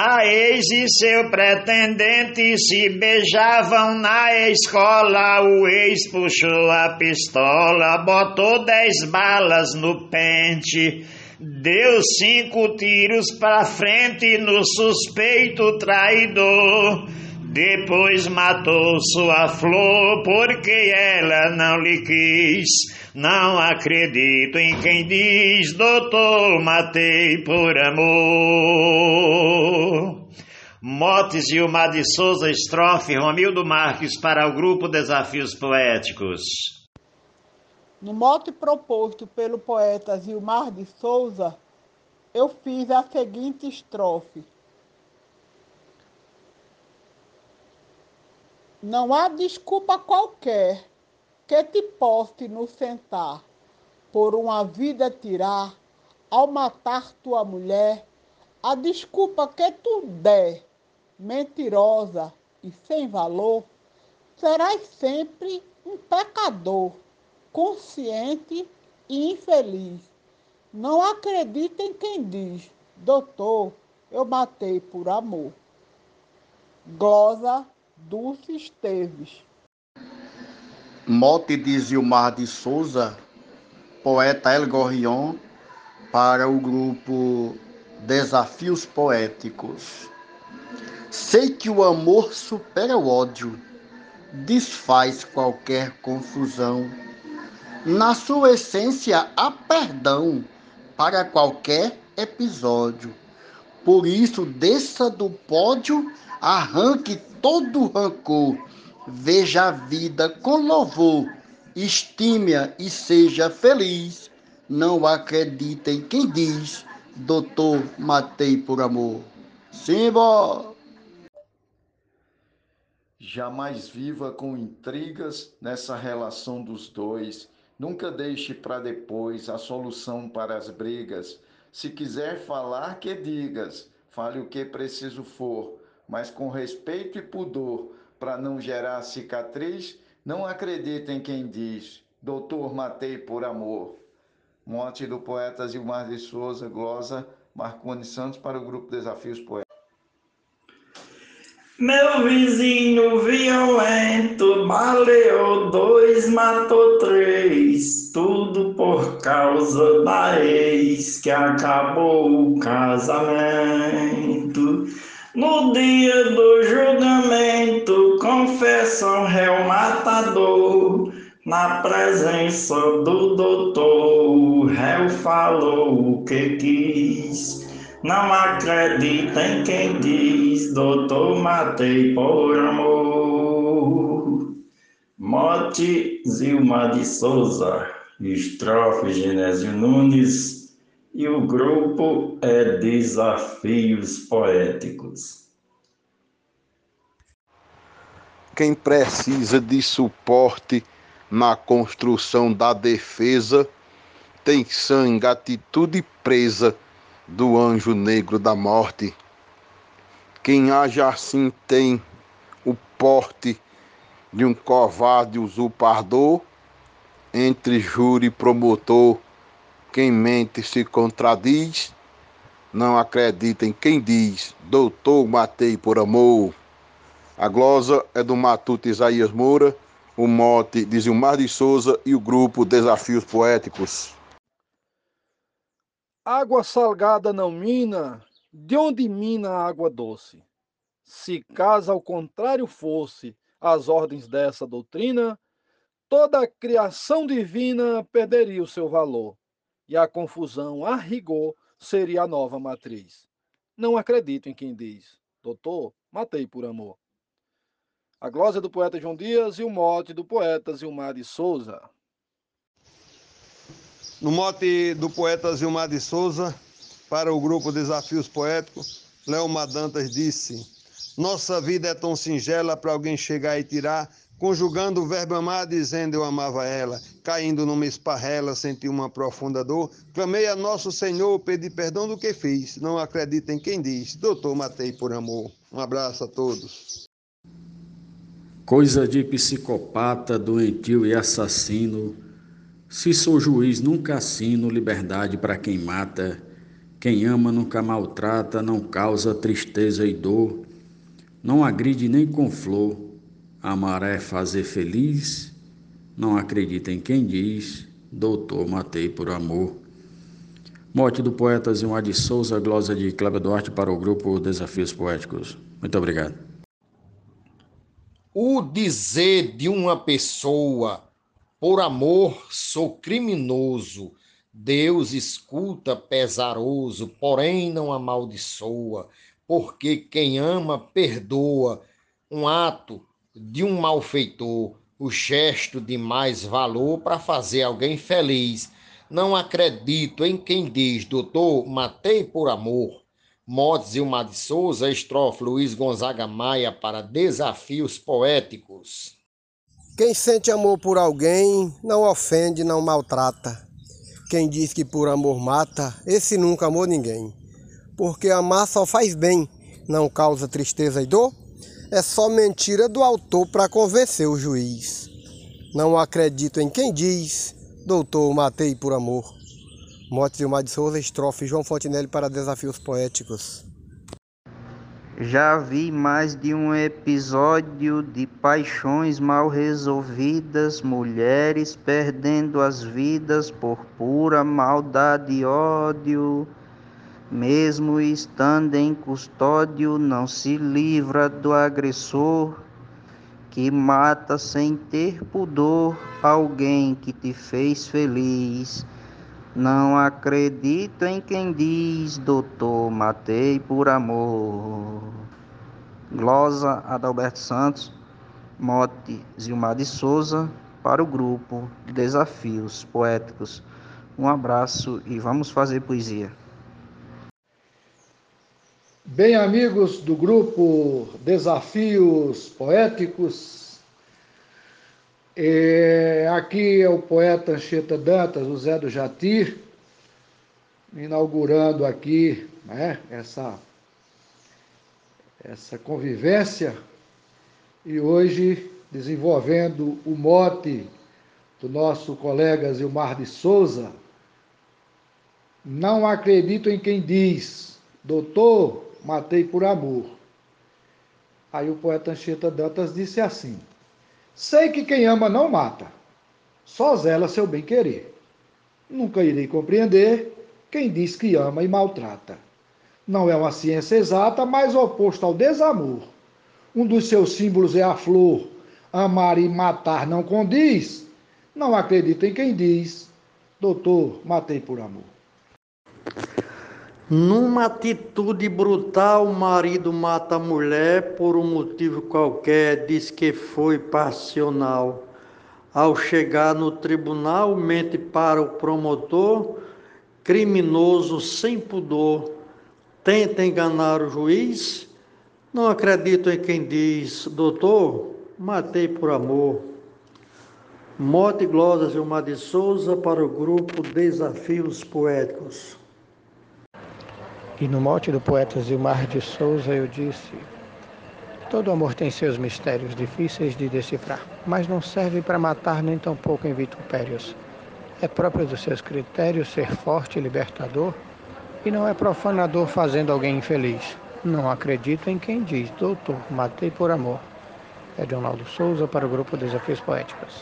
A ex e seu pretendente se beijavam na escola. O ex puxou a pistola, botou dez balas no pente. Deu cinco tiros pra frente no suspeito traidor. Depois matou sua flor porque ela não lhe quis. Não acredito em quem diz, doutor, matei por amor. Motes Gilmar de Souza, estrofe Romildo Marques para o grupo Desafios Poéticos. No mote proposto pelo poeta Gilmar de Souza, eu fiz a seguinte estrofe. Não há desculpa qualquer que te poste no sentar, por uma vida tirar, ao matar tua mulher, a desculpa que tu der, mentirosa e sem valor, serás sempre um pecador, consciente e infeliz. Não acredita em quem diz, doutor, eu matei por amor. Glosa Dulce Esteves. Mote de Zilmar de Souza, poeta El Gorrion, para o grupo Desafios Poéticos. Sei que o amor supera o ódio, desfaz qualquer confusão. Na sua essência há perdão para qualquer episódio. Por isso, desça do pódio, arranque todo rancor, veja a vida com louvor, estime-a e seja feliz. Não acredita em quem diz, doutor, matei por amor. Simba! Jamais viva com intrigas nessa relação dos dois. Nunca deixe para depois a solução para as brigas. Se quiser falar, que digas. Fale o que preciso for mas com respeito e pudor, para não gerar cicatriz, não acredita em quem diz: Doutor, matei por amor. Morte do poeta Gilmar de Souza, glosa Marconi Santos para o grupo Desafios Poéticos. Meu vizinho violento baleou dois, matou três, tudo por causa da ex que acabou o casamento. No dia do julgamento, confessam réu matador. Na presença do doutor, o réu falou o que quis. Não acredita em quem diz, doutor, matei por amor. Mote Zilma de Souza, estrofe Genésio Nunes, e o grupo é Desafios Poéticos. Quem precisa de suporte na construção da defesa tem sangue, atitude presa do anjo negro da morte. Quem age assim tem o porte de um covarde usurpador entre júri e promotor quem mente se contradiz, não acredita em quem diz, doutor, matei por amor. A glosa é do Matuto Isaías Moura, o mote de Zilmar de Souza e o grupo Desafios Poéticos. Água salgada não mina, de onde mina a água doce? Se caso ao contrário fosse as ordens dessa doutrina, toda a criação divina perderia o seu valor e a confusão, a rigor, seria a nova matriz. Não acredito em quem diz, doutor, matei por amor. A glória do poeta João Dias e o mote do poeta Zilmar de Souza. No mote do poeta Zilmar de Souza, para o grupo Desafios Poéticos, Léo Madantas disse: Nossa vida é tão singela para alguém chegar e tirar Conjugando o verbo amar, dizendo eu amava ela, caindo numa esparrela, senti uma profunda dor. Clamei a nosso Senhor, pedi perdão do que fiz. Não acredita em quem diz, doutor, matei por amor. Um abraço a todos. Coisa de psicopata, doentio e assassino. Se sou juiz, nunca assino liberdade para quem mata. Quem ama nunca maltrata, não causa tristeza e dor, não agride nem com flor. Amar é fazer feliz, não acredita em quem diz, doutor, matei por amor. Morte do poeta Zilmar de Souza, glosa de Cléber Duarte para o grupo Desafios Poéticos. Muito obrigado. O dizer de uma pessoa, por amor sou criminoso, Deus escuta pesaroso, porém não amaldiçoa, porque quem ama perdoa um ato de um malfeitor, o gesto de mais valor para fazer alguém feliz. Não acredito em quem diz, doutor, matei por amor. Motes Ilmar de Souza, estrofe Luiz Gonzaga Maia para Desafios Poéticos. Quem sente amor por alguém não ofende, não maltrata. Quem diz que por amor mata, esse nunca amou ninguém. Porque amar só faz bem, não causa tristeza e dor. É só mentira do autor para convencer o juiz. Não acredito em quem diz, doutor, matei por amor. Mote Gilmar de Souza, estrofe João Fontenelle para Desafios Poéticos. Já vi mais de um episódio de paixões mal resolvidas, mulheres perdendo as vidas por pura maldade e ódio. Mesmo estando em custódio, não se livra do agressor que mata sem ter pudor alguém que te fez feliz. Não acredito em quem diz, doutor, matei por amor. Glosa Adalberto Santos, mote Zilmar de Souza, para o grupo Desafios Poéticos. Um abraço e vamos fazer poesia. Bem, amigos do grupo Desafios Poéticos, é, aqui é o poeta Anchieta Dantas, o Zé do Jatir, inaugurando aqui né, essa, essa convivência e hoje desenvolvendo o mote do nosso colega Zilmar de Souza. Não acredito em quem diz, doutor, matei por amor. Aí o poeta Anchieta Dantas disse assim: Sei que quem ama não mata, só zela seu bem-querer. Nunca irei compreender quem diz que ama e maltrata. Não é uma ciência exata, mas oposto ao desamor. Um dos seus símbolos é a flor. Amar e matar não condiz. Não acredito em quem diz, doutor, matei por amor. Numa atitude brutal, o marido mata a mulher por um motivo qualquer, diz que foi passional. Ao chegar no tribunal, mente para o promotor, criminoso sem pudor, tenta enganar o juiz. Não acredito em quem diz, doutor, matei por amor. Mote Glórias Gilmar de Souza para o grupo Desafios Poéticos. E no mote do poeta Zilmar de Souza eu disse: Todo amor tem seus mistérios difíceis de decifrar, mas não serve para matar nem tampouco em vitupérios. É próprio dos seus critérios ser forte e libertador, e não é profanador fazendo alguém infeliz. Não acredito em quem diz, doutor, matei por amor. É Leonardo Souza para o grupo Desafios Poéticos.